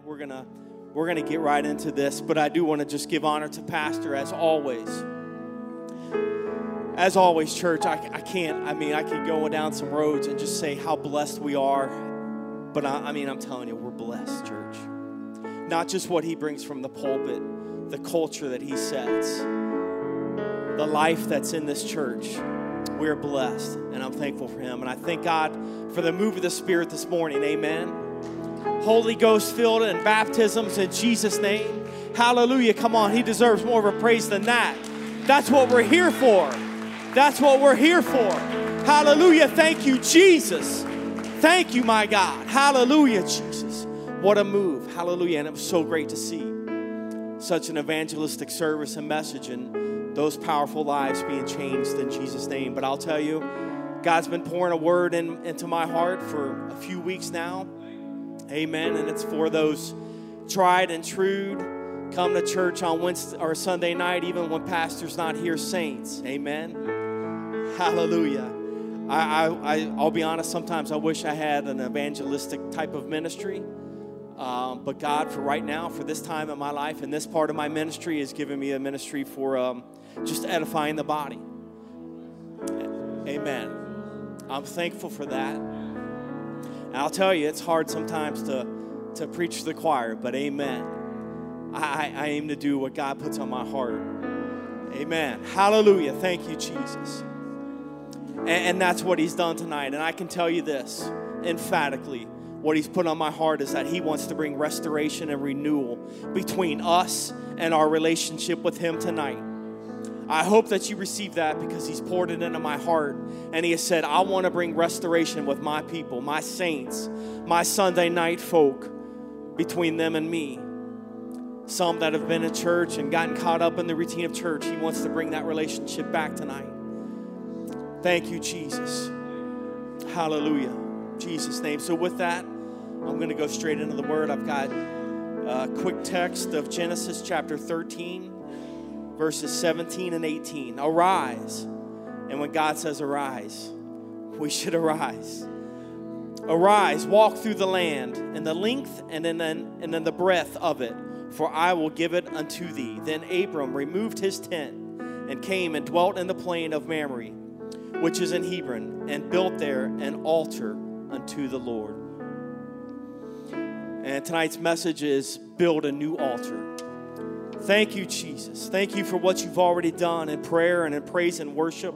that, we're gonna we're gonna get right into this. But I do want to just give honor to Pastor as always. As always, church, I, I can't. I mean, I could go down some roads and just say how blessed we are. But I, I mean, I'm telling you, we're blessed, church. Not just what He brings from the pulpit, the culture that He sets, the life that's in this church. We're blessed, and I'm thankful for Him. And I thank God for the move of the Spirit this morning. Amen. Holy Ghost filled and baptisms in Jesus' name. Hallelujah. Come on, He deserves more of a praise than that. That's what we're here for. That's what we're here for. Hallelujah. Thank you, Jesus. Thank you, my God. Hallelujah, Jesus. What a move. Hallelujah. And it was so great to see such an evangelistic service and message and those powerful lives being changed in Jesus' name. But I'll tell you, God's been pouring a word in, into my heart for a few weeks now. Amen. And it's for those tried and true, come to church on Wednesday or Sunday night, even when pastor's not here, saints. Amen. Hallelujah. I, I, I, will be honest, sometimes I wish I had an evangelistic type of ministry. Um, but God, for right now, for this time in my life, and this part of my ministry, is giving me a ministry for um, just edifying the body. Amen. I'm thankful for that. And I'll tell you, it's hard sometimes to, to preach to the choir, but amen. I, I aim to do what God puts on my heart. Amen. Hallelujah. Thank you, Jesus. And, and that's what he's done tonight. And I can tell you this emphatically what he's put on my heart is that he wants to bring restoration and renewal between us and our relationship with him tonight. I hope that you receive that because he's poured it into my heart and he has said, I want to bring restoration with my people, my saints, my Sunday night folk, between them and me. Some that have been in church and gotten caught up in the routine of church, he wants to bring that relationship back tonight. Thank you, Jesus. Hallelujah. Jesus' name. So, with that, I'm going to go straight into the word. I've got a quick text of Genesis chapter 13, verses 17 and 18. Arise. And when God says arise, we should arise. Arise, walk through the land in the length and then, and then the breadth of it, for I will give it unto thee. Then Abram removed his tent and came and dwelt in the plain of Mamre which is in Hebron, and built there an altar unto the Lord. And tonight's message is build a new altar. Thank you, Jesus. Thank you for what you've already done in prayer and in praise and worship.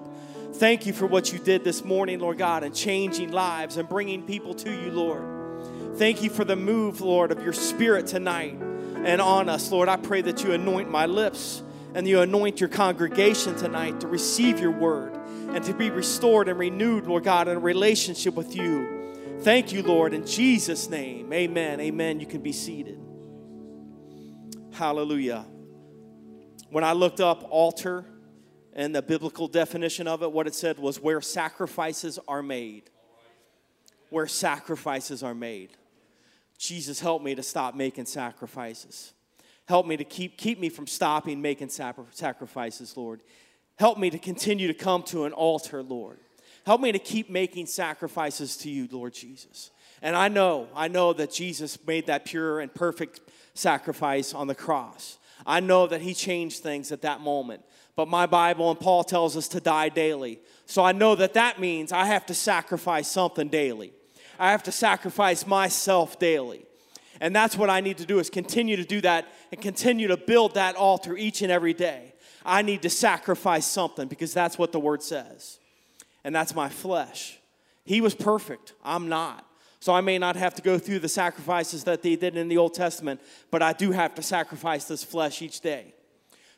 Thank you for what you did this morning, Lord God, and changing lives and bringing people to you, Lord. Thank you for the move, Lord, of your spirit tonight and on us, Lord. I pray that you anoint my lips and you anoint your congregation tonight to receive your word and to be restored and renewed, Lord God, in a relationship with you. Thank you, Lord, in Jesus' name. Amen. Amen. You can be seated. Hallelujah. When I looked up altar and the biblical definition of it, what it said was where sacrifices are made. Where sacrifices are made. Jesus, help me to stop making sacrifices. Help me to keep, keep me from stopping making sacrifices, Lord. Help me to continue to come to an altar, Lord. Help me to keep making sacrifices to you, Lord Jesus. And I know, I know that Jesus made that pure and perfect sacrifice on the cross. I know that he changed things at that moment. But my Bible and Paul tells us to die daily. So I know that that means I have to sacrifice something daily. I have to sacrifice myself daily. And that's what I need to do is continue to do that and continue to build that altar each and every day. I need to sacrifice something because that's what the word says. And that's my flesh. He was perfect. I'm not. So I may not have to go through the sacrifices that they did in the Old Testament, but I do have to sacrifice this flesh each day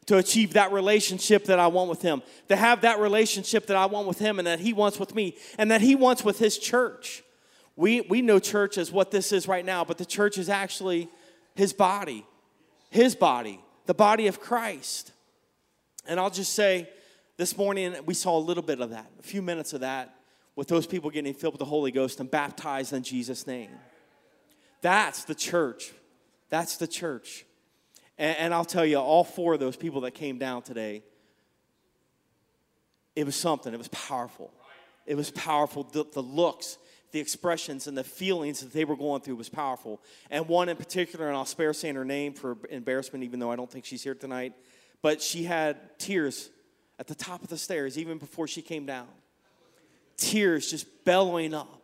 to achieve that relationship that I want with Him, to have that relationship that I want with Him and that He wants with me, and that He wants with His church. We, we know church as what this is right now, but the church is actually His body, His body, the body of Christ. And I'll just say, this morning we saw a little bit of that, a few minutes of that, with those people getting filled with the Holy Ghost and baptized in Jesus' name. That's the church. That's the church. And, and I'll tell you, all four of those people that came down today, it was something. It was powerful. It was powerful. The, the looks the expressions and the feelings that they were going through was powerful. And one in particular, and I'll spare saying her name for embarrassment, even though I don't think she's here tonight, but she had tears at the top of the stairs even before she came down. Tears just bellowing up.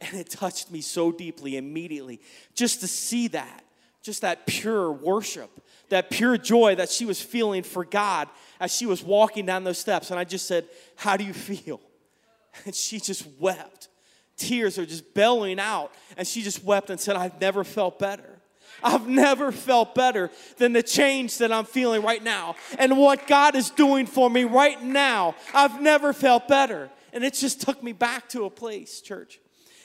And it touched me so deeply immediately just to see that, just that pure worship, that pure joy that she was feeling for God as she was walking down those steps. And I just said, How do you feel? And she just wept. Tears are just bellowing out. And she just wept and said, I've never felt better. I've never felt better than the change that I'm feeling right now. And what God is doing for me right now, I've never felt better. And it just took me back to a place, church.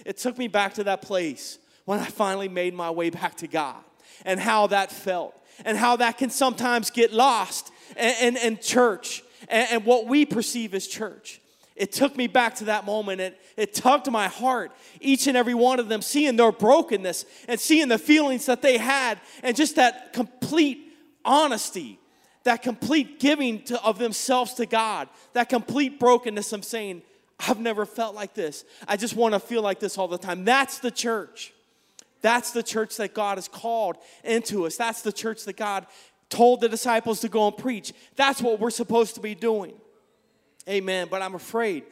It took me back to that place when I finally made my way back to God and how that felt and how that can sometimes get lost in, in, in church and, and what we perceive as church. It took me back to that moment. It, it tugged my heart, each and every one of them, seeing their brokenness and seeing the feelings that they had, and just that complete honesty, that complete giving to, of themselves to God, that complete brokenness. I'm saying, I've never felt like this. I just want to feel like this all the time. That's the church. That's the church that God has called into us. That's the church that God told the disciples to go and preach. That's what we're supposed to be doing. Amen. But I'm afraid,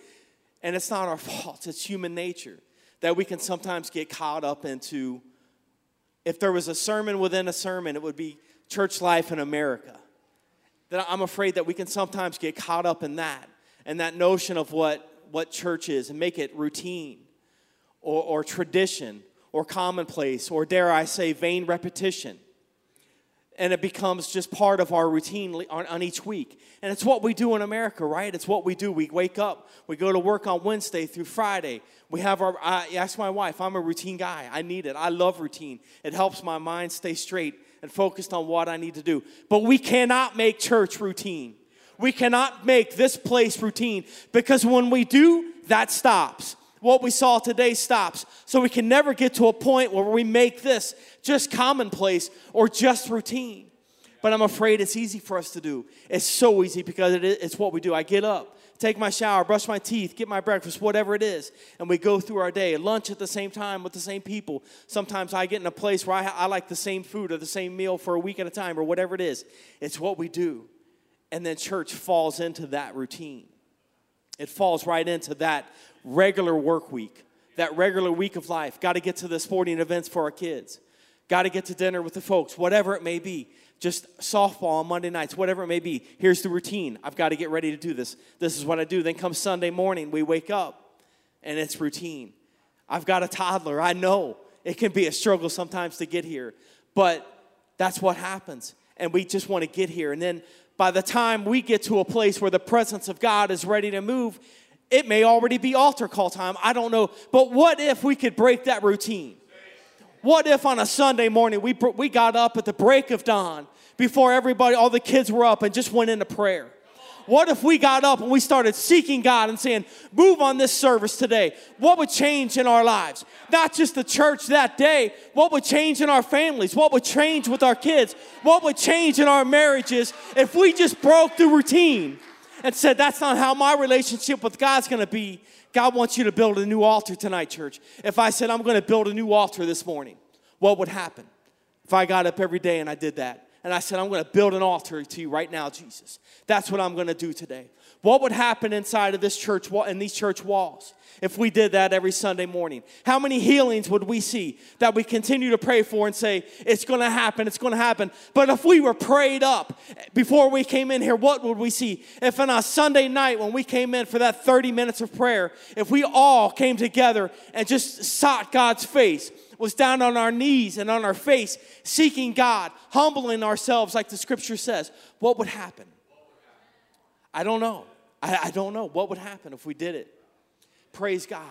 and it's not our fault, it's human nature, that we can sometimes get caught up into if there was a sermon within a sermon, it would be church life in America. That I'm afraid that we can sometimes get caught up in that and that notion of what, what church is and make it routine or, or tradition or commonplace or, dare I say, vain repetition and it becomes just part of our routine on, on, each week. And it's what we do in America, right? It's what we do. We wake up, we go to work on Wednesday through Friday. We have our, I ask my wife, I'm a routine guy. I need it. I love routine. It helps my mind stay straight and focused on what I need to do. But we cannot make church routine. We cannot make this place routine because when we do, that stops what we saw today stops. So we can never get to a point where we make this just commonplace or just routine. But I'm afraid it's easy for us to do. It's so easy because it's what we do. I get up, take my shower, brush my teeth, get my breakfast, whatever it is, and we go through our day. Lunch at the same time with the same people. Sometimes I get in a place where I, I like the same food or the same meal for a week at a time or whatever it is. It's what we do. And then church falls into that routine. It falls right into that regular work week, that regular week of life. Got to get to the sporting events for our kids. Got to get to dinner with the folks, whatever it may be. Just softball on Monday nights, whatever it may be. Here's the routine. I've got to get ready to do this. This is what I do. Then comes Sunday morning, we wake up and it's routine. I've got a toddler. I know it can be a struggle sometimes to get here, but that's what happens. And we just want to get here. And then by the time we get to a place where the presence of God is ready to move, it may already be altar call time. I don't know. But what if we could break that routine? What if on a Sunday morning we, we got up at the break of dawn before everybody, all the kids were up and just went into prayer? What if we got up and we started seeking God and saying, Move on this service today? What would change in our lives? Not just the church that day, what would change in our families? What would change with our kids? What would change in our marriages if we just broke the routine and said, That's not how my relationship with God's gonna be? God wants you to build a new altar tonight, church. If I said, I'm gonna build a new altar this morning, what would happen? If I got up every day and I did that, and I said, I'm going to build an altar to you right now, Jesus. That's what I'm going to do today. What would happen inside of this church and these church walls if we did that every Sunday morning? How many healings would we see that we continue to pray for and say, it's going to happen, it's going to happen? But if we were prayed up before we came in here, what would we see? If on a Sunday night when we came in for that 30 minutes of prayer, if we all came together and just sought God's face, was down on our knees and on our face, seeking God, humbling ourselves, like the scripture says, what would happen? I don't know. I, I don't know what would happen if we did it. Praise God.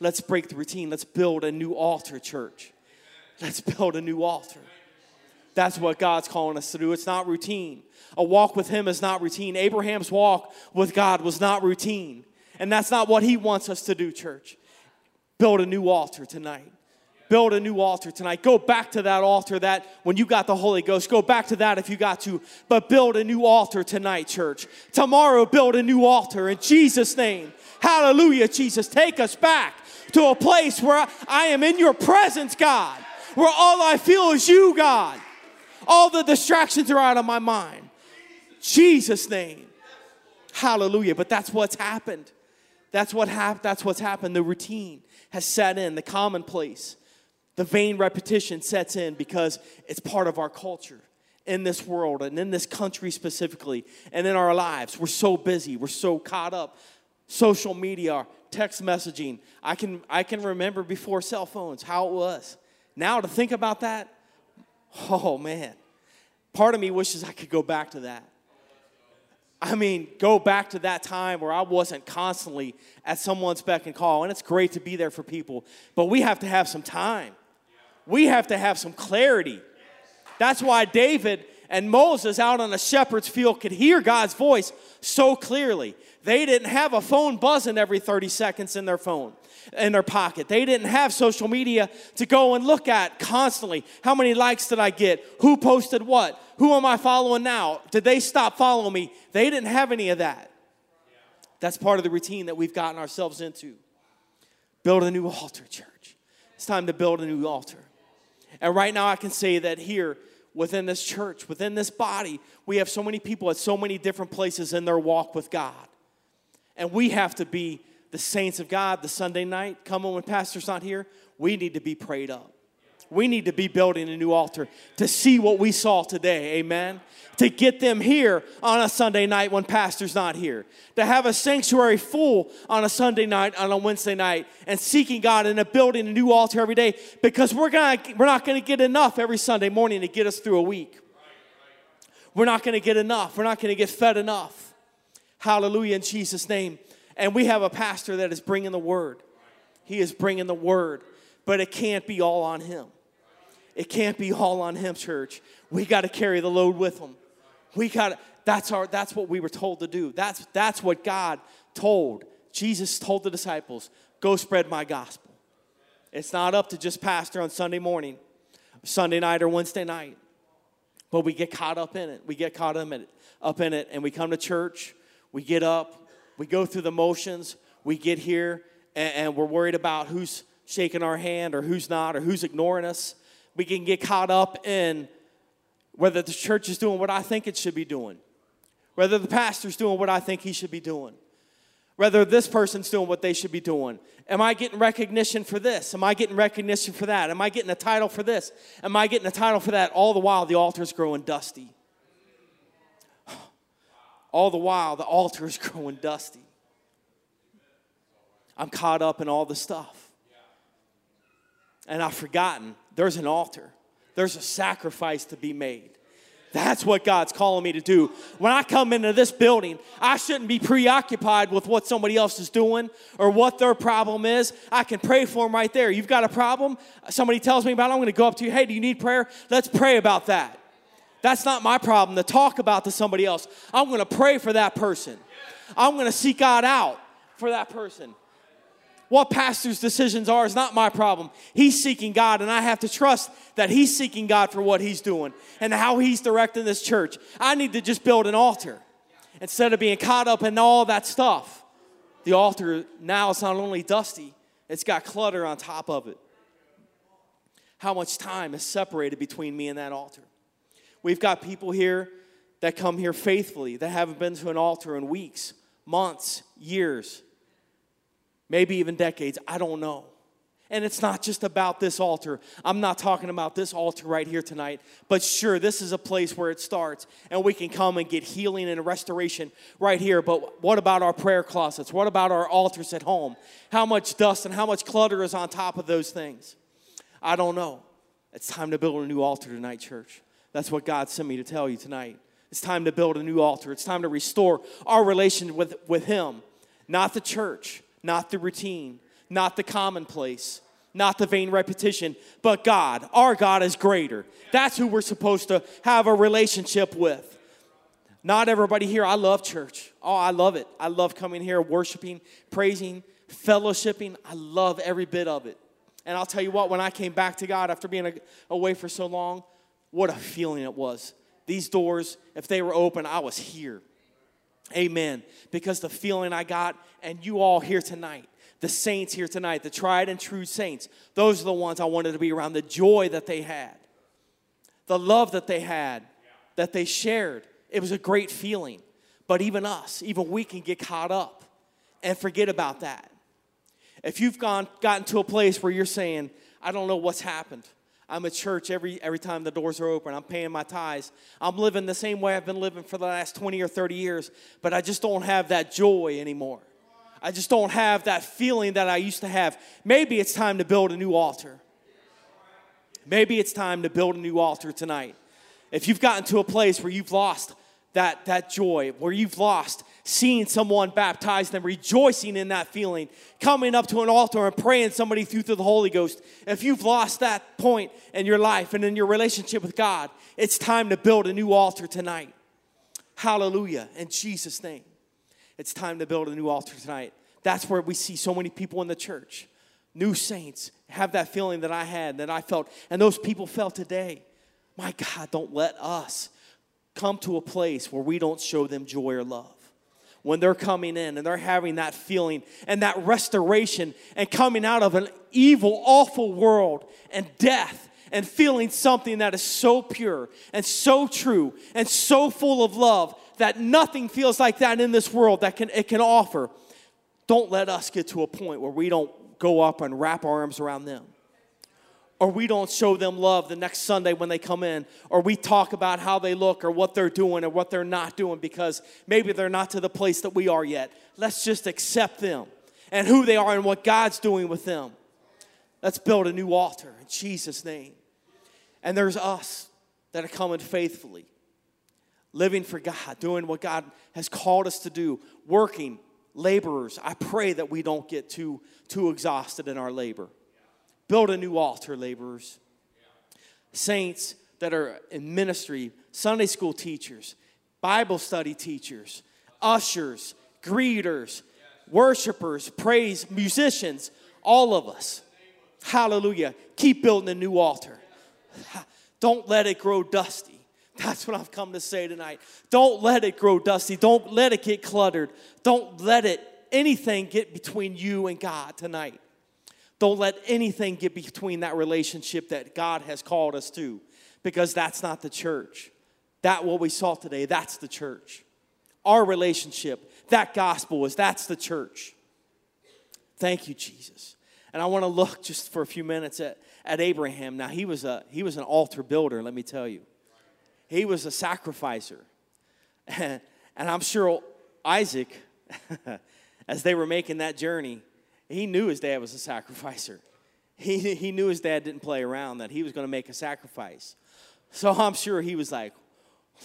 Let's break the routine. Let's build a new altar, church. Let's build a new altar. That's what God's calling us to do. It's not routine. A walk with Him is not routine. Abraham's walk with God was not routine. And that's not what He wants us to do, church. Build a new altar tonight build a new altar tonight. Go back to that altar that when you got the Holy Ghost, go back to that if you got to, but build a new altar tonight, church. Tomorrow, build a new altar in Jesus' name. Hallelujah, Jesus. Take us back to a place where I am in your presence, God, where all I feel is you, God. All the distractions are out of my mind. Jesus' name. Hallelujah. But that's what's happened. That's what hap- that's what's happened. The routine has set in, the commonplace. The vain repetition sets in because it's part of our culture in this world and in this country specifically and in our lives. We're so busy, we're so caught up. Social media, text messaging. I can, I can remember before cell phones how it was. Now to think about that, oh man, part of me wishes I could go back to that. I mean, go back to that time where I wasn't constantly at someone's beck and call, and it's great to be there for people, but we have to have some time. We have to have some clarity. That's why David and Moses out on a shepherd's field could hear God's voice so clearly. They didn't have a phone buzzing every 30 seconds in their phone, in their pocket. They didn't have social media to go and look at constantly. How many likes did I get? Who posted what? Who am I following now? Did they stop following me? They didn't have any of that. That's part of the routine that we've gotten ourselves into. Build a new altar, church. It's time to build a new altar. And right now, I can say that here within this church, within this body, we have so many people at so many different places in their walk with God. And we have to be the saints of God the Sunday night. Come on, when Pastor's not here, we need to be prayed up. We need to be building a new altar to see what we saw today. Amen. To get them here on a Sunday night when pastor's not here. To have a sanctuary full on a Sunday night, on a Wednesday night, and seeking God and building a new altar every day because we're, gonna, we're not going to get enough every Sunday morning to get us through a week. We're not going to get enough. We're not going to get fed enough. Hallelujah in Jesus' name. And we have a pastor that is bringing the word. He is bringing the word, but it can't be all on him. It can't be all on him, church. We got to carry the load with him. We got that's our that's what we were told to do. That's that's what God told. Jesus told the disciples, "Go spread my gospel." It's not up to just pastor on Sunday morning, Sunday night or Wednesday night. But we get caught up in it. We get caught up in it, up in it and we come to church, we get up, we go through the motions, we get here and, and we're worried about who's shaking our hand or who's not or who's ignoring us we can get caught up in whether the church is doing what I think it should be doing, whether the pastor's doing what I think he should be doing, whether this person's doing what they should be doing. Am I getting recognition for this? Am I getting recognition for that? Am I getting a title for this? Am I getting a title for that? All the while, the altar's growing dusty. All the while, the altar is growing dusty. I'm caught up in all the stuff. And I've forgotten there's an altar, there's a sacrifice to be made. That's what God's calling me to do. When I come into this building, I shouldn't be preoccupied with what somebody else is doing or what their problem is. I can pray for them right there. You've got a problem, somebody tells me about it, I'm to go up to you. Hey, do you need prayer? Let's pray about that. That's not my problem to talk about to somebody else. I'm to pray for that person. I'm to seek God out for that person. What pastor's decisions are is not my problem. He's seeking God, and I have to trust that he's seeking God for what he's doing and how he's directing this church. I need to just build an altar instead of being caught up in all that stuff. The altar now is not only dusty, it's got clutter on top of it. How much time is separated between me and that altar? We've got people here that come here faithfully that haven't been to an altar in weeks, months, years maybe even decades. I don't know. And it's not just about this altar. I'm not talking about this altar right here tonight. But sure, this is a place where it starts, and we can come and get healing and restoration right here. But what about our prayer closets? What about our altars at home? How much dust and how much clutter is on top of those things? I don't know. It's time to build a new altar tonight, church. That's what God sent me to tell you tonight. It's time to build a new altar. It's time to restore our relation with, with Him, not the church not the routine, not the commonplace, not the vain repetition, but God. Our God is greater. That's who we're supposed to have a relationship with. Not everybody here, I love church. Oh, I love it. I love coming here, worshiping, praising, fellowshipping. I love every bit of it. And I'll tell you what, when I came back to God after being away for so long, what a feeling it was. These doors, if they were open, I was here. Amen. Because the feeling I got, and you all here tonight, The saints here tonight, the tried and true saints, those are the ones I wanted to be around. The joy that they had, the love that they had, that they shared. It was a great feeling. But even us, even we can get caught up and forget about that. If you've gone, gotten to a place where you're saying, I don't know what's happened. I'm at church every, every time the doors are open. I'm paying my tithes. I'm living the same way I've been living for the last 20 or 30 years, but I just don't have that joy anymore. I just don't have that feeling that I used to have. Maybe it's time to build a new altar. Maybe it's time to build a new altar tonight. If you've gotten to a place where you've lost that, that joy, where you've lost seeing someone baptized and rejoicing in that feeling, coming up to an altar and praying somebody through to the Holy Ghost. If you've lost that point in your life and in your relationship with God, it's time to build a new altar tonight. Hallelujah. In Jesus' name. It's time to build a new altar tonight. That's where we see so many people in the church, new saints, have that feeling that I had, that I felt, and those people felt today. My God, don't let us come to a place where we don't show them joy or love when they're coming in and they're having that feeling and that restoration and coming out of an evil, awful world and death and feeling something that is so pure and so true and so full of love that nothing feels like that in this world that can, it can offer. Don't let us get to a point where we don't go up and wrap our arms around them or we don't show them love the next Sunday when they come in, or we talk about how they look or what they're doing or what they're not doing because maybe they're not to the place that we are yet. Let's just accept them and who they are and what God's doing with them. Let's build a new altar in Jesus' name. And there's us that are coming faithfully, living for God, doing what God has called us to do, working, laborers. I pray that we don't get too, too exhausted in our labor. Build a new altar, laborers. Saints that are in ministry, Sunday school teachers, Bible study teachers, ushers, greeters, worshipers, praise, musicians, all of us. Hallelujah. Keep building a new altar. Don't let it grow dusty. That's what I've come to say tonight. Don't let it grow dusty. Don't let it get cluttered. Don't let it anything get between you and God tonight. Don't let anything get between that relationship that God has called us to because that's not the church. That what we saw today, that's the church. Our relationship, that gospel is that's the church. Thank you, Jesus. And I want to look just for a few minutes at, at Abraham. Now he was a he was an altar builder, let me tell you. He was a sacrificer. and I'm sure Isaac, as they were making that journey, he knew his dad was a sacrificer. He, he knew his dad didn't play around, that he was going to make a sacrifice. So I'm sure he was like,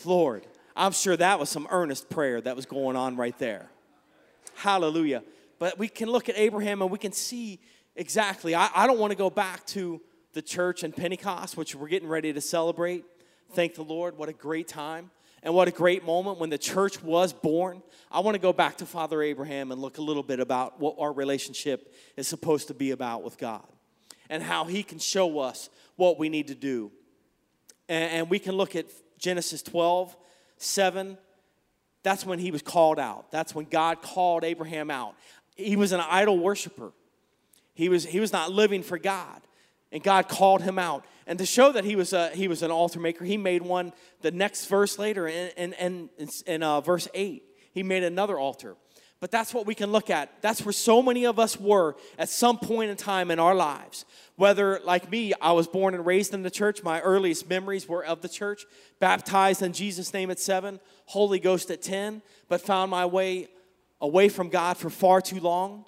Lord, I'm sure that was some earnest prayer that was going on right there. Hallelujah. But we can look at Abraham and we can see exactly. I, I don't want to go back to the church and Pentecost, which we're getting ready to celebrate. Thank the Lord. What a great time. And what a great moment when the church was born. I want to go back to Father Abraham and look a little bit about what our relationship is supposed to be about with God and how he can show us what we need to do. And, we can look at Genesis 12, 7. That's when he was called out. That's when God called Abraham out. He was an idol worshiper. He was, he was not living for God. And God called him out. And to show that he was, a, he was an altar maker, he made one the next verse later in, in, in, in uh, verse 8. He made another altar. But that's what we can look at. That's where so many of us were at some point in time in our lives. Whether, like me, I was born and raised in the church, my earliest memories were of the church, baptized in Jesus' name at seven, Holy Ghost at 10, but found my way away from God for far too long.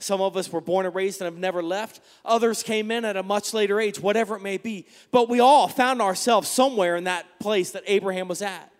Some of us were born and raised and have never left. Others came in at a much later age, whatever it may be. But we all found ourselves somewhere in that place that Abraham was at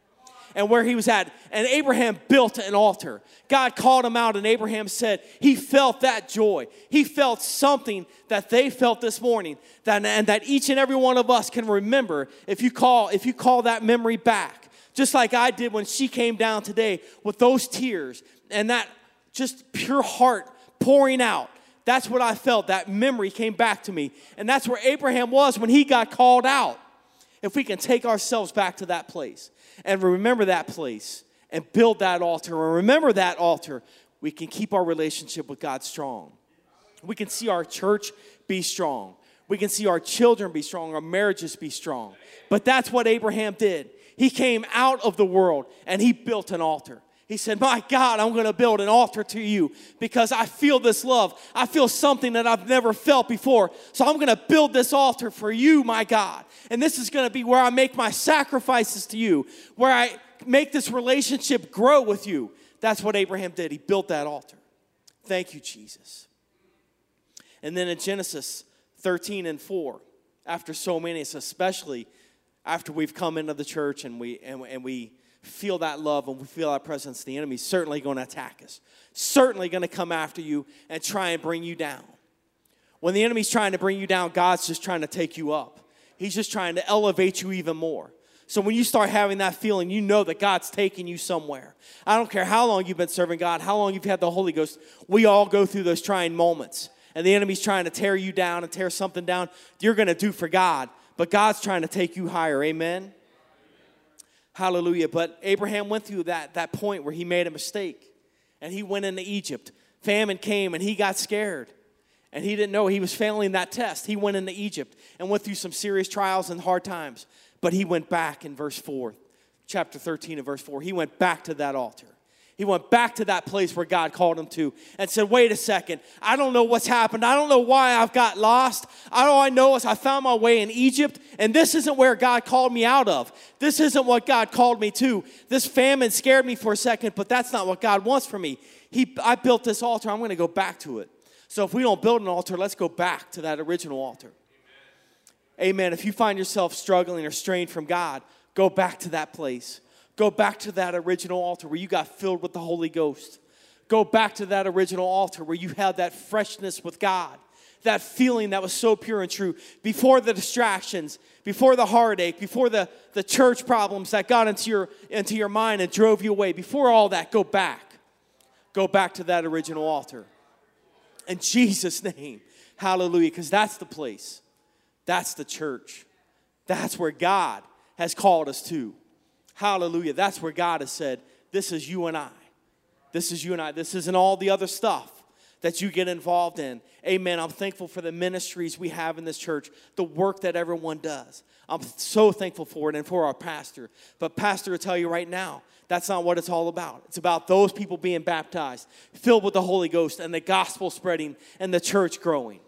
and where he was at. And Abraham built an altar. God called him out, and Abraham said he felt that joy. He felt something that they felt this morning, that, and that each and every one of us can remember if you call, if you call that memory back. Just like I did when she came down today with those tears and that just pure heart pouring out. That's what I felt. That memory came back to me. And that's where Abraham was when he got called out. If we can take ourselves back to that place and remember that place and build that altar and remember that altar, we can keep our relationship with God strong. We can see our church be strong. We can see our children be strong, our marriages be strong. But that's what Abraham did. He came out of the world and he built an altar. He said, My God, I'm going to build an altar to you because I feel this love. I feel something that I've never felt before. So I'm going to build this altar for you, my God. And this is going to be where I make my sacrifices to you, where I make this relationship grow with you. That's what Abraham did. He built that altar. Thank you, Jesus. And then in Genesis 13 and 4, after so many, especially after we've come into the church and we, and, and we, feel that love and we feel that presence, the enemy's certainly going to attack us, certainly going to come after you and try and bring you down. When the enemy's trying to bring you down, God's just trying to take you up. He's just trying to elevate you even more. So when you start having that feeling, you know that God's taking you somewhere. I don't care how long you've been serving God, how long you've had the Holy Ghost, we all go through those trying moments. And the enemy's trying to tear you down and tear something down you're going to do for God. But God's trying to take you higher. Amen. Hallelujah. But Abraham went through that, that point where he made a mistake and he went into Egypt. Famine came and he got scared and he didn't know he was failing that test. He went into Egypt and went through some serious trials and hard times. But he went back in verse 4, chapter 13 and verse 4. He went back to that altar. He went back to that place where God called him to and said, Wait a second, I don't know what's happened. I don't know why I've got lost. All I know is I found my way in Egypt, and this isn't where God called me out of. This isn't what God called me to. This famine scared me for a second, but that's not what God wants for me. He, I built this altar, I'm going to go back to it. So if we don't build an altar, let's go back to that original altar. Amen. Amen. If you find yourself struggling or strained from God, go back to that place. Go back to that original altar where you got filled with the Holy Ghost. Go back to that original altar where you had that freshness with God, that feeling that was so pure and true before the distractions, before the heartache, before the, the church problems that got into your, into your mind and drove you away. Before all that, go back. Go back to that original altar. In Jesus' name, hallelujah, because that's the place. That's the church. That's where God has called us to. Hallelujah. That's where God has said, This is you and I. This is you and I. This isn't all the other stuff that you get involved in. Amen. I'm thankful for the ministries we have in this church, the work that everyone does. I'm so thankful for it and for our pastor. But, Pastor, will tell you right now, that's not what it's all about. It's about those people being baptized, filled with the Holy Ghost, and the gospel spreading and the church growing.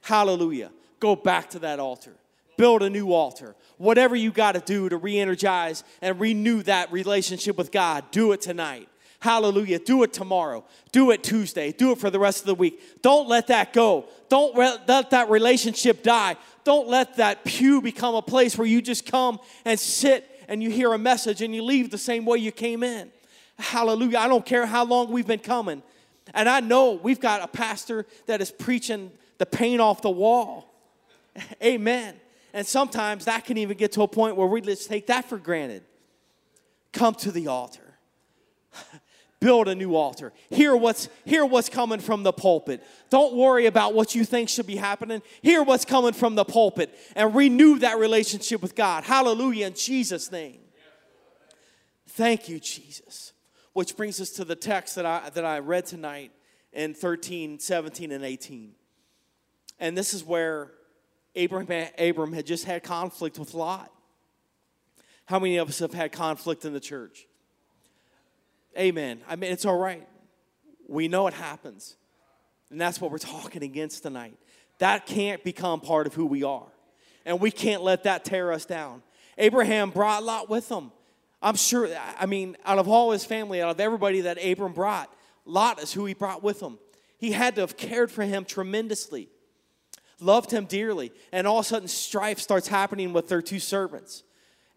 Hallelujah. Go back to that altar build a new altar. Whatever you got to do to re energize and renew that relationship with God, do it tonight. Hallelujah. Do it tomorrow. Do it Tuesday. Do it for the rest of the week. Don't let that go. Don't let that relationship die. Don't let that pew become a place where you just come and sit and you hear a message and you leave the same way you came in. Hallelujah. I don't care how long we've been coming. And I know we've got a pastor that is preaching the paint off the wall. Amen. And sometimes that can even get to a point where we just take that for granted. Come to the altar. Build a new altar. Hear what's, hear what's coming from the pulpit. Don't worry about what you think should be happening. Hear what's coming from the pulpit and renew that relationship with God. Hallelujah in Jesus' name. Thank you, Jesus. Which brings us to the text that I, that I read tonight in 13, 17, and 18. And this is where Abraham, Abram had just had conflict with Lot. How many of us have had conflict in the church? Amen. I mean, it's all right. We know it happens. And that's what we're talking against tonight. That can't become part of who we are. And we can't let that tear us down. Abraham brought Lot with him. I'm sure, I mean, out of all his family, out of everybody that Abram brought, Lot is who he brought with him. He had to have cared for him tremendously loved him dearly. And all of a sudden, strife starts happening with their two servants.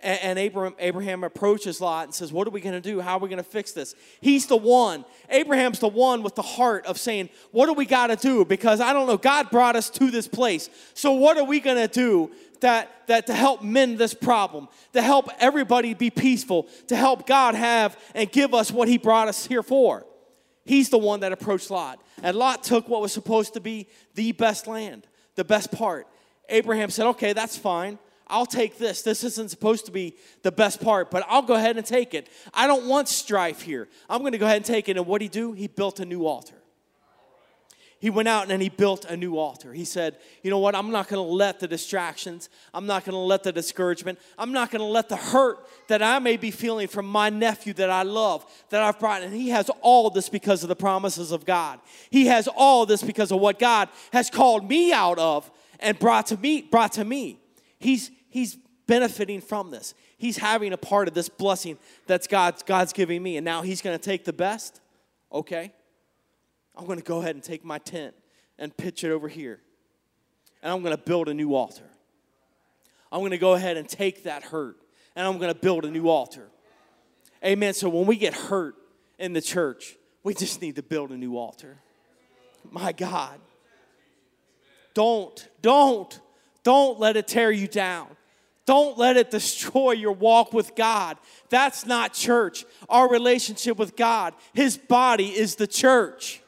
And, Abraham, Abraham approaches Lot and says, What are we going to do? How are we going to fix this? He's the one. Abraham's the one with the heart of saying, What do we got to do? Because I don't know, God brought us to this place. So, what are we going to do? That, that to help mend this problem, to help everybody be peaceful, to help God have and give us what He brought us here for. He's the one that approached Lot. And Lot took what was supposed to be the best land the best part. Abraham said, Okay, that's fine. I'll take this. This isn't supposed to be the best part, but I'll go ahead and take it. I don't want strife here. I'm going to go ahead and take it. And what did he do? He built a new altar. He went out and he built a new altar. He said, You know what? I'm not going to let the distractions, I'm not going to let the discouragement, I'm not going to let the hurt that I may be feeling from my nephew that I love, that I've brought. And he has all this because of the promises of God. He has all this because of what God has called me out of and brought to me. Brought to me. He's, he's benefiting from this. He's having a part of this blessing that's God's, God's giving me. And now he's going to take the best. Okay. I'm going to go ahead and take my tent and pitch it over here. And I'm going to build a new altar. I'm going to go ahead and take that hurt and I'm going to build a new altar. Amen. So when we get hurt in the church, we just need to build a new altar. My God. Don't, don't, don't let it tear you down. Don't let it destroy your walk with God. That's not church. Our relationship with God, His body is the church.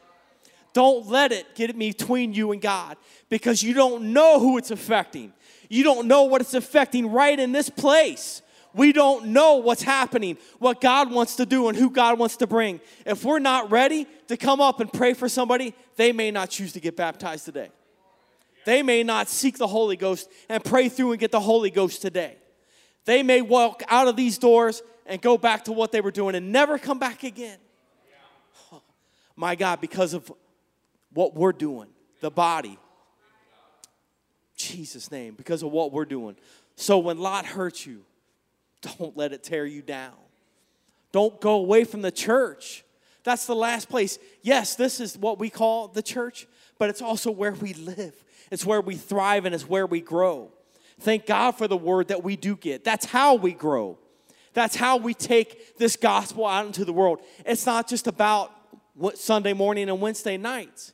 Don't let it get between you and God because you don't know who it's affecting. You don't know what it's affecting right in this place. We don't know what's happening, what God wants to do, and who God wants to bring. If we're not ready to come up and pray for somebody, they may not choose to get baptized today. They may not seek the Holy Ghost and pray through and get the Holy Ghost today. They may walk out of these doors and go back to what they were doing and never come back again. Oh, my God, because of what we're doing, the body. Jesus' name, because of what we're doing. So when Lot hurts you, don't let it tear you down. Don't go away from the church. That's the last place. Yes, this is what we call the church, but it's also where we live. It's where we thrive and it's where we grow. Thank God for the word that we do get. That's how we grow. That's how we take this gospel out into the world. It's not just about Sunday morning and Wednesday nights.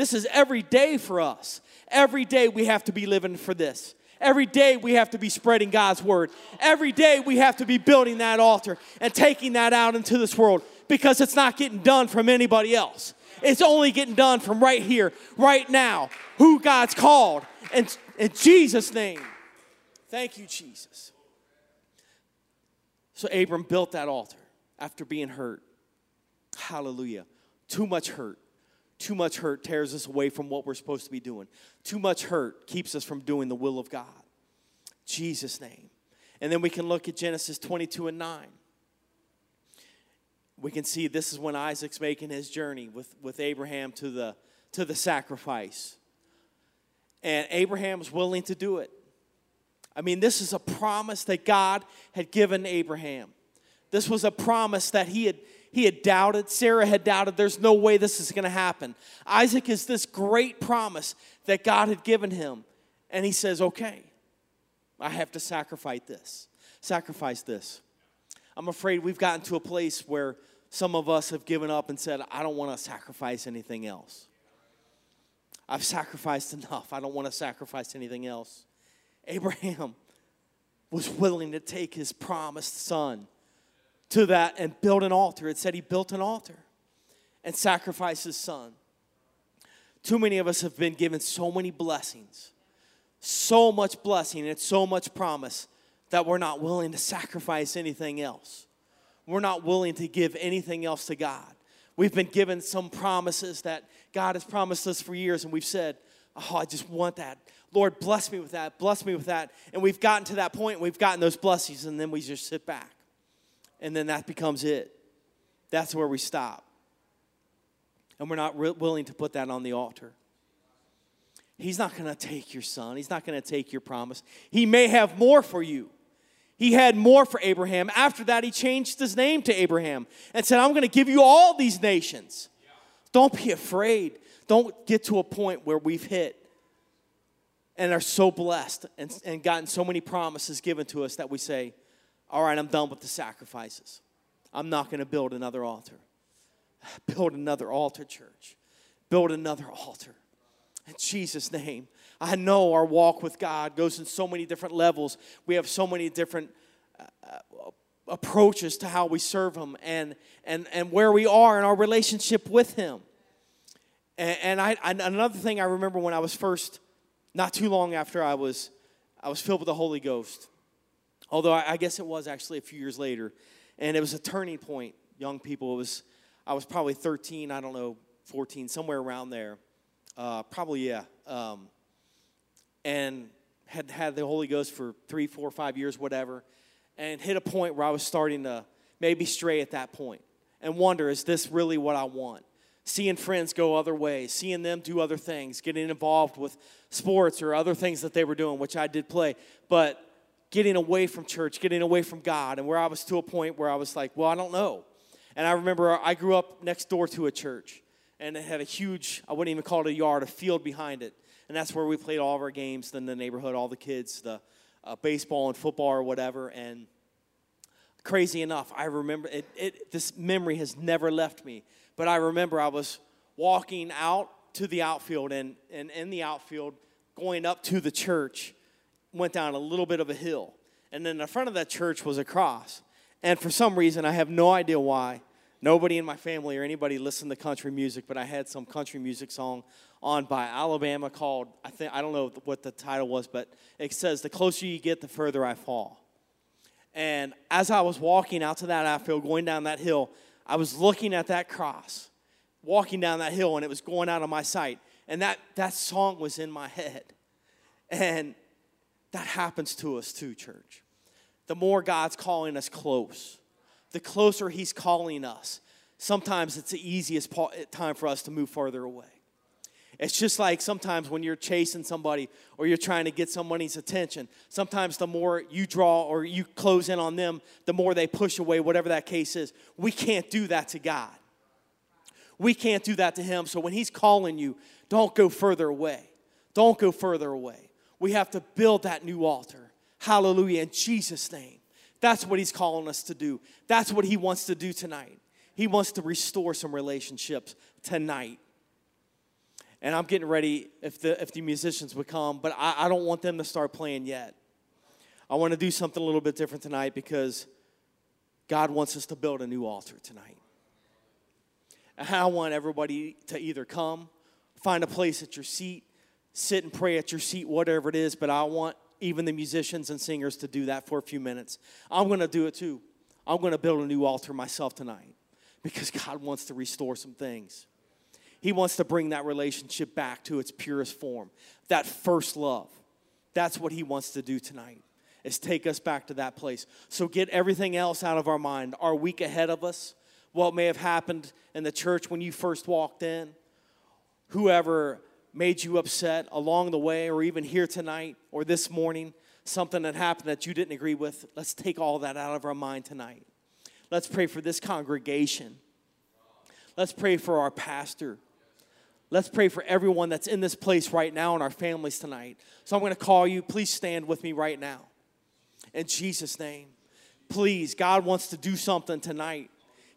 This is every day for us. Every day we have to be living for this. Every day we have to be spreading God's word. Every day we have to be building that altar and taking that out into this world because it's not getting done from anybody else. It's only getting done from right here, right now, who God's called. And in Jesus' name. Thank you, Jesus. So Abram built that altar after being hurt. Hallelujah. Too much hurt. Too much hurt tears us away from what we're supposed to be doing. Too much hurt keeps us from doing the will of God. Jesus' name. And then we can look at Genesis 22 and 9. We can see this is when Isaac's making his journey with, with Abraham to the, to the sacrifice. And Abraham was willing to do it. I mean, this is a promise that God had given Abraham. This was a promise that he had he had doubted. Sarah had doubted. There's no way this is going to happen. Isaac is this great promise that God had given him. And he says, okay, I have to sacrifice this. Sacrifice this. I'm afraid we've gotten to a place where some of us have given up and said, I don't want to sacrifice anything else. I've sacrificed enough. I don't want to sacrifice anything else. Abraham was willing to take his promised son to that and build an altar. It said he built an altar and sacrificed his son. Too many of us have been given so many blessings, so much blessing, and so much promise that we're not willing to sacrifice anything else. We're not willing to give anything else to God. We've been given some promises that God has promised us for years, and we've said, Oh, I just want that. Lord, bless me with that, bless me with that. And we've gotten to that point, we've gotten those blessings, and then we just sit back and then that becomes it. That's where we stop. And we're not re- willing to put that on the altar. He's not going to take your son. He's not going to take your promise. He may have more for you. He had more for Abraham. After that, he changed his name to Abraham and said, I'm going to give you all these nations. Don't be afraid. Don't get to a point where we've hit and are so blessed and, and gotten so many promises given to us that we say, all right, I'm done with the sacrifices. I'm not going to build another altar. Build another altar, church. Build another altar. In Jesus' name. I know our walk with God goes in so many different levels. We have so many different uh, uh, approaches to how we serve Him and, and, and where we are in our relationship with Him. And, and I, another thing I remember when I was first, not too long after I was, I was filled with the Holy Ghost. Although I, I guess it was actually a few years later. And it was a turning point, young people. It was, I was probably 13, I don't know, 14, somewhere around there. uh, probably yeah, um, and had had the Holy Ghost for three, four, five years, whatever, and hit a point where I was starting to maybe stray at that point and wonder, is this really what I want? Seeing friends go other ways, seeing them do other things, getting involved with sports or other things that they were doing, which I did play, but getting away from church, getting away from God, and where I was to a point where I was like, well, I don't know. And I remember I grew up next door to a church, and it had a huge, I wouldn't even call it a yard, a field behind it. And that's where we played all of our games in the neighborhood, all the kids, the uh, baseball and football or whatever. And crazy enough, I remember it, it, this memory has never left me. But I remember I was walking out to the outfield, and, and in the outfield, going up to the church, went down a little bit of a hill. And then in front of that church was a cross. And for some reason, I have no idea why, nobody in my family or anybody listened to country music, but I had some country music song on by Alabama called, I think, I don't know what the title was, but it says, The closer you get, the further I fall. And as I was walking out to that outfield, going down that hill, I was looking at that cross, walking down that hill, and it was going out of my sight. And that, that song was in my head. And that happens to us too, church. The more God's calling us close, the closer He's calling us, sometimes it's the easiest time for us to move further away. It's just like sometimes when you're chasing somebody or you're trying to get somebody's attention, sometimes the more you draw or you close in on them, the more they push away, whatever that case is. We can't do that to God. We can't do that to Him. So when He's calling you, don't go further away. Don't go further away. We have to build that new altar. Hallelujah. In Jesus' name. That's what He's calling us to do. That's what He wants to do tonight. He wants to restore some relationships tonight and I'm getting ready if the if the musicians would come, but I, I don't want them to start playing yet. I want to do something a little bit different tonight because God wants us to build a new altar tonight. And I want everybody to either come, find a place at your seat, sit and pray at your seat, whatever it is, but I want even the musicians and singers to do that for a few minutes. I'm going to do it too. I'm going to build a new altar myself tonight because God wants to restore some things. He wants to bring that relationship back to its purest form, that first love. That's what he wants to do tonight, is take us back to that place. So get everything else out of our mind, our week ahead of us, what may have happened in the church when you first walked in, whoever made you upset along the way, or even here tonight or this morning, something that happened that you didn't agree with. Let's take all that out of our mind tonight. Let's pray for this congregation. Let's pray for our pastor. Let's pray for everyone that's in this place right now and our families tonight. So I'm going to call you. Please stand with me right now. In Jesus' name. Please, God wants to do something tonight.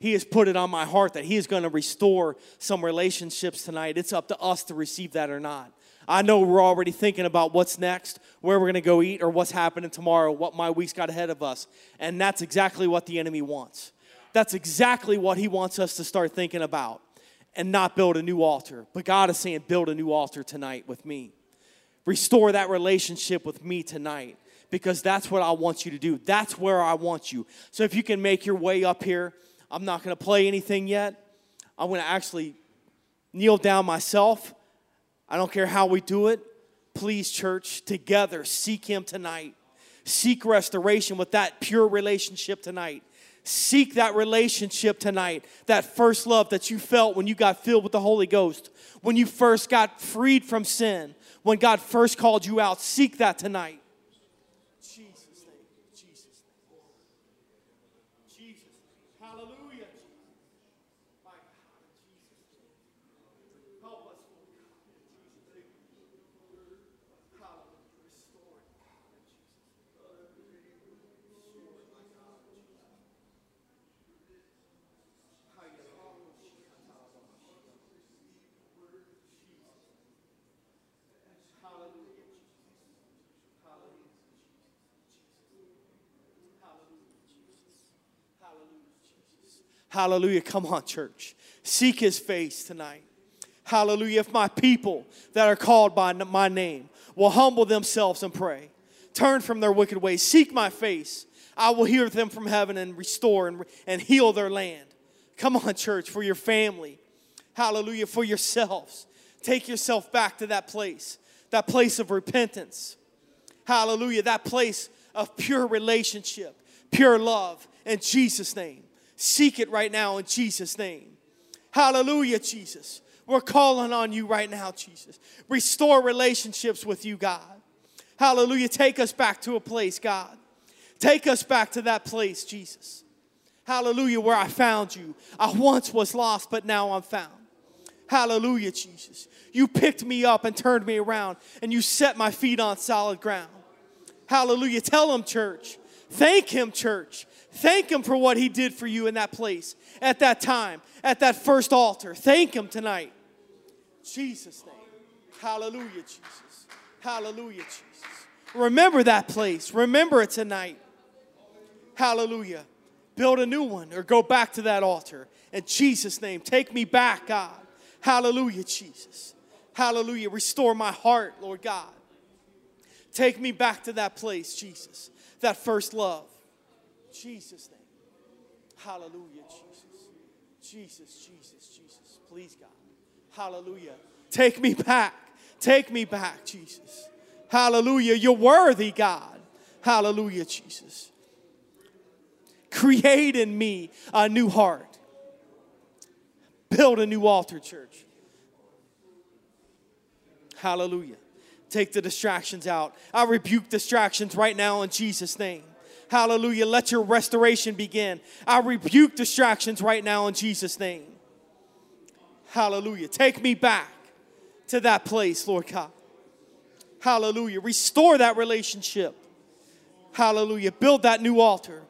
He has put it on my heart that He is going to restore some relationships tonight. It's up to us to receive that or not. I know we're already thinking about what's next, where we're going to go eat, or what's happening tomorrow, what my week's got ahead of us. And that's exactly what the enemy wants. That's exactly what he wants us to start thinking about and not build a new altar. But God is saying, build a new altar tonight with me. Restore that relationship with me tonight because that's what I want you to do. That's where I want you. So if you can make your way up here, I'm not going to play anything yet. I'm going to actually kneel down myself. I don't care how we do it. Please, church, together seek Him tonight. Seek restoration with that pure relationship tonight. Seek that relationship tonight, that first love that you felt when you got filled with the Holy Ghost, when you first got freed from sin, when God first called you out. Seek that tonight. Hallelujah. Come on, church. Seek his face tonight. Hallelujah. If my people that are called by my name will humble themselves and pray, turn from their wicked ways, seek my face, I will hear them from heaven and restore and, and heal their land. Come on, church, for your family. Hallelujah. For yourselves. Take yourself back to that place, that place of repentance. Hallelujah. That place of pure relationship, pure love in Jesus' name. Seek it right now in Jesus' name. Hallelujah, Jesus. We're calling on you right now, Jesus. Restore relationships with you, God. Hallelujah. Take us back to a place, God. Take us back to that place, Jesus. Hallelujah, where I found you. I once was lost, but now I'm found. Hallelujah, Jesus. You picked me up and turned me around, and you set my feet on solid ground. Hallelujah. Tell him, church. Thank him, church. Thank him for what he did for you in that place, at that time, at that first altar. Thank him tonight. Jesus' name. Hallelujah, Jesus. Hallelujah, Jesus. Remember that place. Remember it tonight. Hallelujah. Build a new one or go back to that altar. In Jesus' name, take me back, God. Hallelujah, Jesus. Hallelujah. Restore my heart, Lord God. Take me back to that place, Jesus. That first love. Jesus' name. Hallelujah, Jesus. Jesus, Jesus, Jesus. Please, God. Hallelujah. Take me back. Take me back, Jesus. Hallelujah. You're worthy, God. Hallelujah, Jesus. Create in me a new heart. Build a new altar, church. Hallelujah. Take the distractions out. I rebuke distractions right now in Jesus' name. Hallelujah. Let your restoration begin. I rebuke distractions right now in Jesus' name. Hallelujah. Take me back to that place, Lord God. Hallelujah. Restore that relationship. Hallelujah. Build that new altar.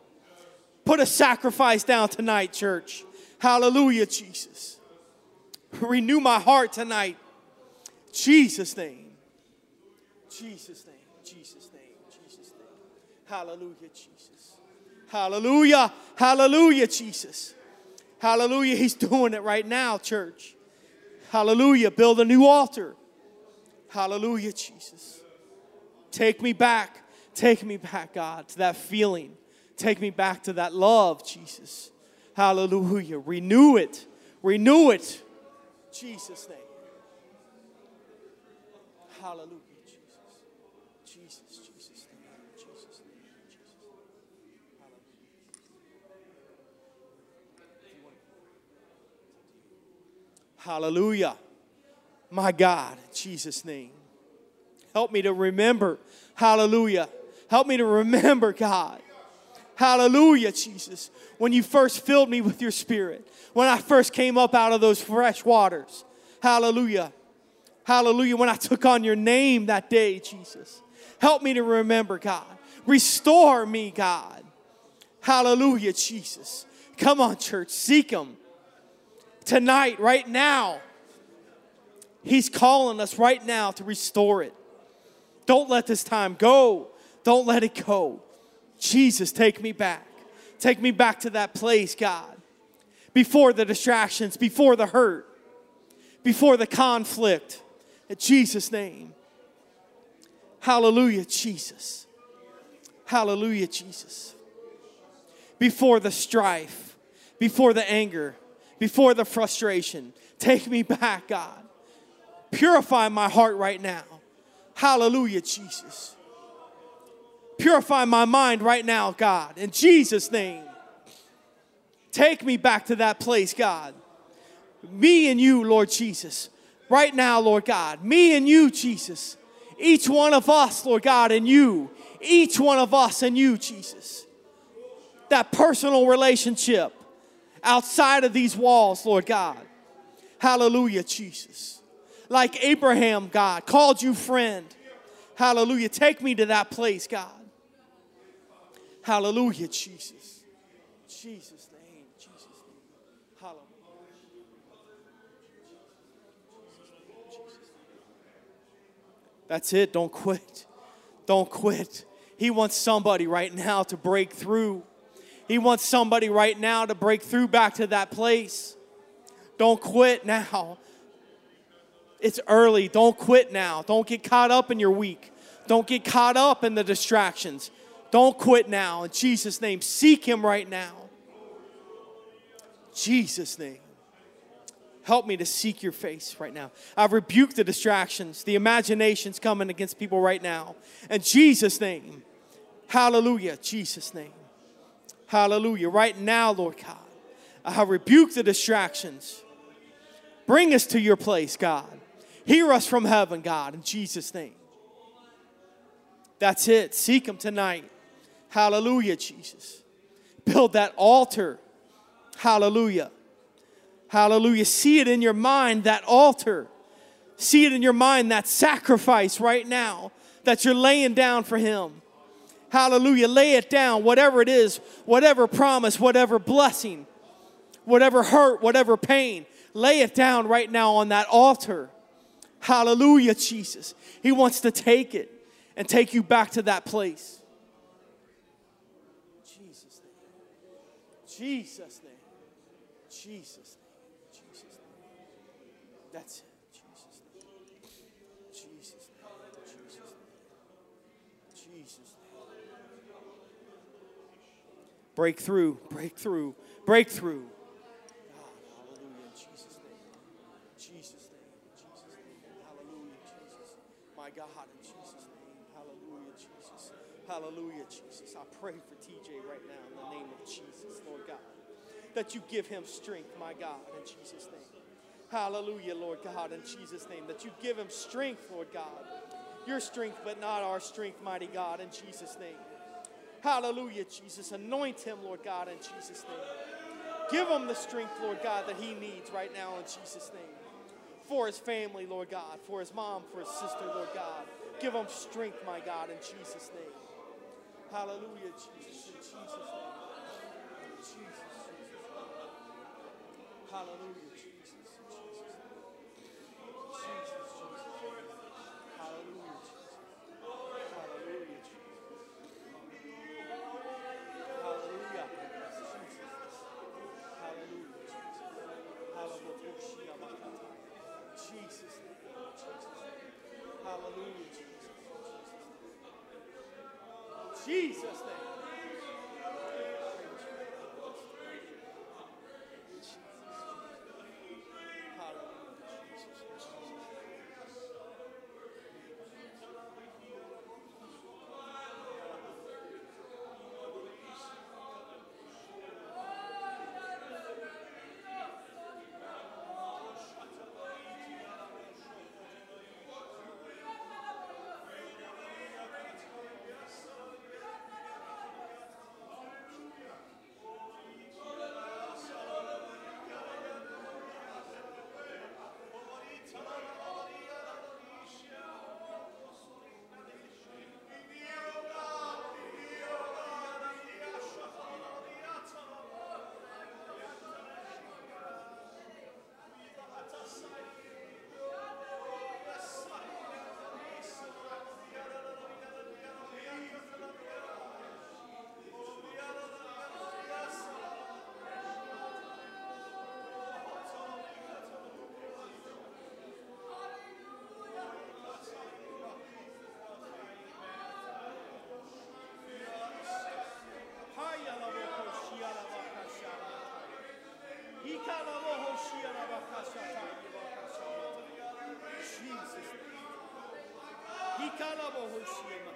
Put a sacrifice down tonight, church. Hallelujah, Jesus. Renew my heart tonight. Jesus' name. Jesus' name. Hallelujah, Jesus. Hallelujah. Hallelujah, Jesus. Hallelujah. He's doing it right now, church. Hallelujah. Build a new altar. Hallelujah, Jesus. Take me back. Take me back, God, to that feeling. Take me back to that love, Jesus. Hallelujah. Renew it. Renew it. Jesus' name. Hallelujah. Jesus. Jesus, Jesus' name. Jesus' name. Jesus' name. Hallelujah. My God, Jesus' name. Help me to remember. Hallelujah. Help me to remember, God. Hallelujah, Jesus. When you first filled me with your spirit, when I first came up out of those fresh waters. Hallelujah. Hallelujah. When I took on your name that day, Jesus. Help me to remember, God. Restore me, God. Hallelujah, Jesus. Come on, church. Seek Him tonight, right now. He's calling us right now to restore it. Don't let this time go. Don't let it go. Jesus, take me back. Take me back to that place, God. Before the distractions, before the hurt, before the conflict. In Jesus' name. Hallelujah, Jesus. Hallelujah, Jesus. Before the strife, before the anger, before the frustration. Take me back, God. Purify my heart right now. Hallelujah, Jesus. Purify my mind right now, God, in Jesus' name. Take me back to that place, God. Me and you, Lord Jesus. Right now, Lord God. Me and you, Jesus. Each one of us, Lord God, and you. Each one of us and you, Jesus. That personal relationship outside of these walls, Lord God. Hallelujah, Jesus. Like Abraham, God, called you friend. Hallelujah. Take me to that place, God. Hallelujah, Jesus. Jesus' name, Jesus' name. Hallelujah. That's it. Don't quit. Don't quit. He wants somebody right now to break through. He wants somebody right now to break through back to that place. Don't quit now. It's early. Don't quit now. Don't get caught up in your week. Don't get caught up in the distractions. Don't quit now. In Jesus' name, seek Him right now. Jesus' name. Help me to seek your face right now. I rebuke the distractions, the imaginations coming against people right now. In Jesus' name. Hallelujah. Jesus' name. Hallelujah. Right now, Lord God, I rebuke the distractions. Bring us to your place, God. Hear us from heaven, God, in Jesus' name. That's it. Seek Him tonight. Hallelujah, Jesus. Build that altar. Hallelujah. Hallelujah. See it in your mind, that altar. See it in your mind, that sacrifice right now that you're laying down for Him. Hallelujah. Lay it down, whatever it is, whatever promise, whatever blessing, whatever hurt, whatever pain. Lay it down right now on that altar. Hallelujah, Jesus. He wants to take it and take you back to that place. Jesus' name. Jesus' name. Jesus' name. Jesus' name. That's it. Jesus' name. Jesus' name. Jesus'. Jesus'. Breakthrough, breakthrough, breakthrough. God, hallelujah, in Jesus' name. Jesus' name. Jesus' name. Hallelujah, Jesus. My God, in Jesus' name. Hallelujah, Jesus. Hallelujah, Jesus. I pray for TJ right now in the name of Jesus, Lord God. That you give him strength, my God, in Jesus' name. Hallelujah, Lord God, in Jesus' name. That you give him strength, Lord God. Your strength, but not our strength, mighty God, in Jesus' name. Hallelujah, Jesus. Anoint him, Lord God, in Jesus' name. Give him the strength, Lord God, that he needs right now in Jesus' name. For his family, Lord God, for his mom, for his sister, Lord God. Give him strength, my God, in Jesus' name. Hallelujah, Jesus, in Jesus' name. Jesus, Jesus. Hallelujah, Ikala bohushima.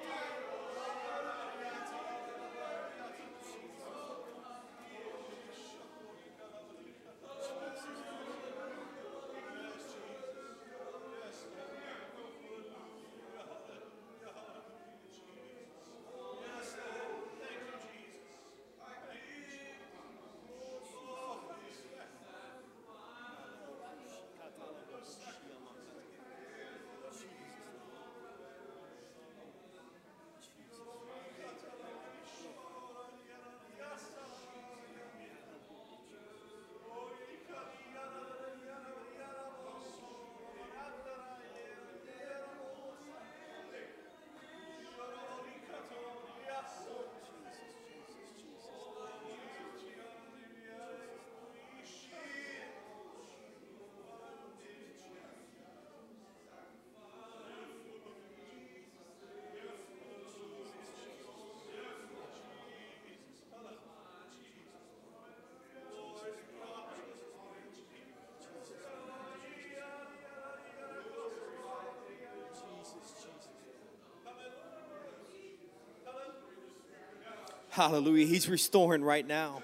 Hallelujah. He's restoring right now.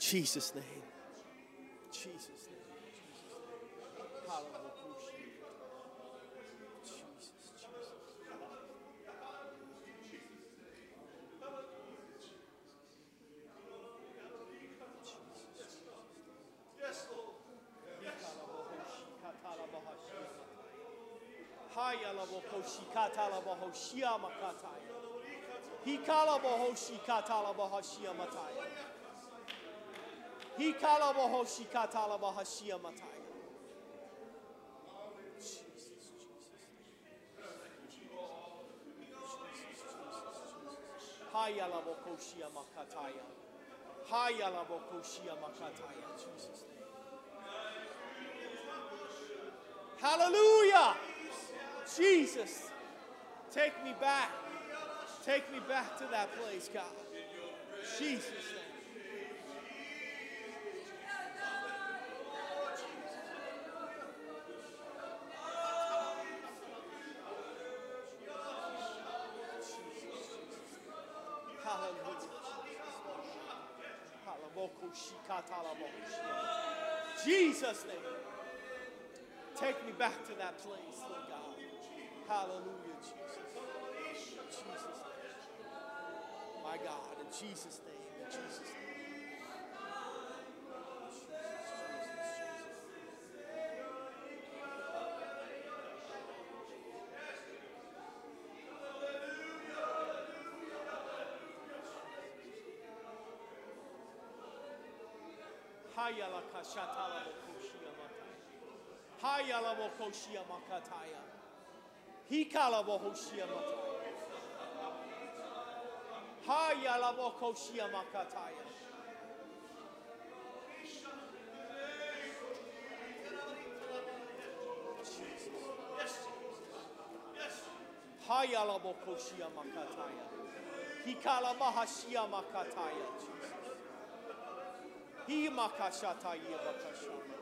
Jesus' name. Hikala bohoshi katala bohoshia mataya. Hikala bohoshi katala bohoshia mataya. Jesus. Hallelujah. Jesus, take me back. Take me back to that place, God. Jesus' name. Jesus' name. Take me back to that place, Lord God. Hallelujah, Jesus. My God, in Jesus' name, in Jesus' name. Jesus, Jesus, Jesus. Haya la bokoshia makataya. Haya la la bokoshia makataya. Hikala mahashia makataya. Jesus. He makashata yebakashama.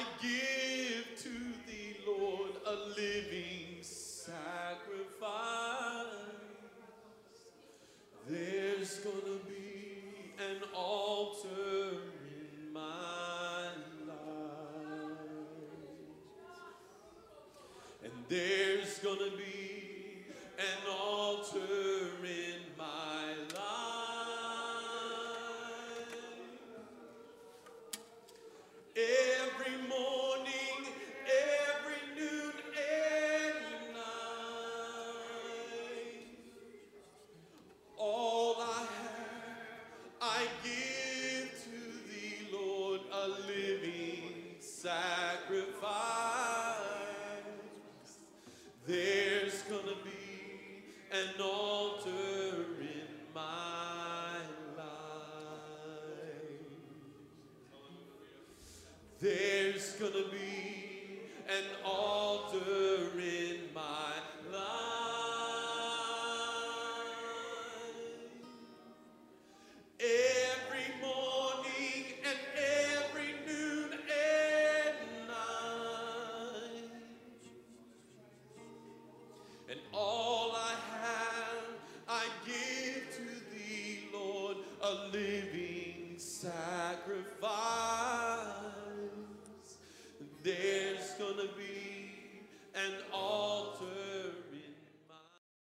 I give to thee, Lord, a living sacrifice. There's gonna be an altar in my life. And there's gonna be